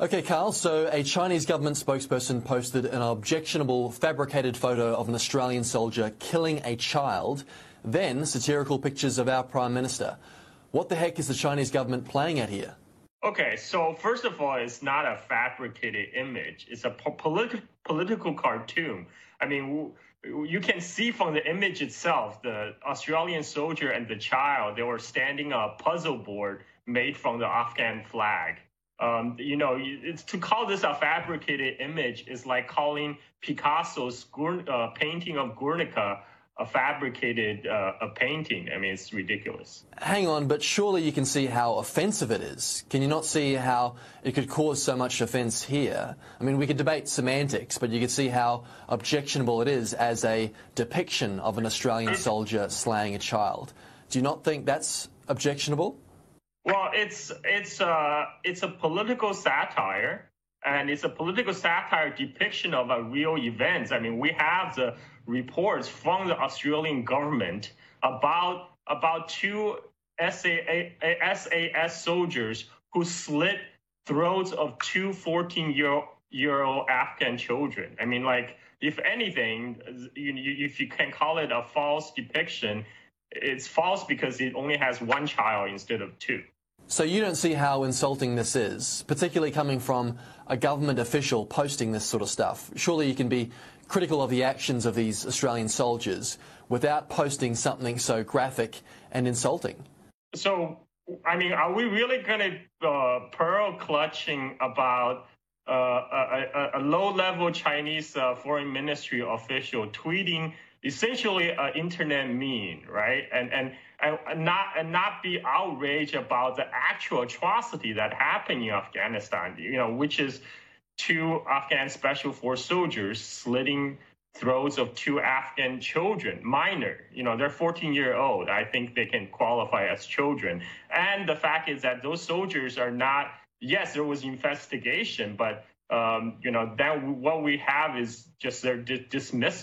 Okay, Carl. So, a Chinese government spokesperson posted an objectionable fabricated photo of an Australian soldier killing a child, then satirical pictures of our Prime Minister. What the heck is the Chinese government playing at here? Okay, so first of all, it's not a fabricated image. It's a po- politi- political cartoon. I mean, you can see from the image itself, the Australian soldier and the child, they were standing on a puzzle board made from the Afghan flag. Um, you know, it's to call this a fabricated image is like calling Picasso's uh, painting of Guernica a fabricated uh, a painting. I mean, it's ridiculous. Hang on, but surely you can see how offensive it is. Can you not see how it could cause so much offence here? I mean, we could debate semantics, but you could see how objectionable it is as a depiction of an Australian soldier slaying a child. Do you not think that's objectionable? Well, it's it's uh, it's a political satire and it's a political satire depiction of a real events. I mean, we have the reports from the Australian government about about two SAS soldiers who slit throats of two 14 year, year old Afghan children. I mean, like, if anything, you, if you can call it a false depiction, it's false because it only has one child instead of two. So you don't see how insulting this is, particularly coming from a government official posting this sort of stuff. Surely you can be critical of the actions of these Australian soldiers without posting something so graphic and insulting. So, I mean, are we really going to uh, pearl clutching about uh, a, a, a low-level Chinese uh, foreign ministry official tweeting essentially an internet meme, right? And and and not and not be outraged about the actual atrocity that happened in Afghanistan, you know, which is two Afghan special force soldiers slitting throats of two Afghan children, minor. You know, they're 14 year old. I think they can qualify as children. And the fact is that those soldiers are not. Yes, there was investigation, but um, you know, then what we have is just their dismissal.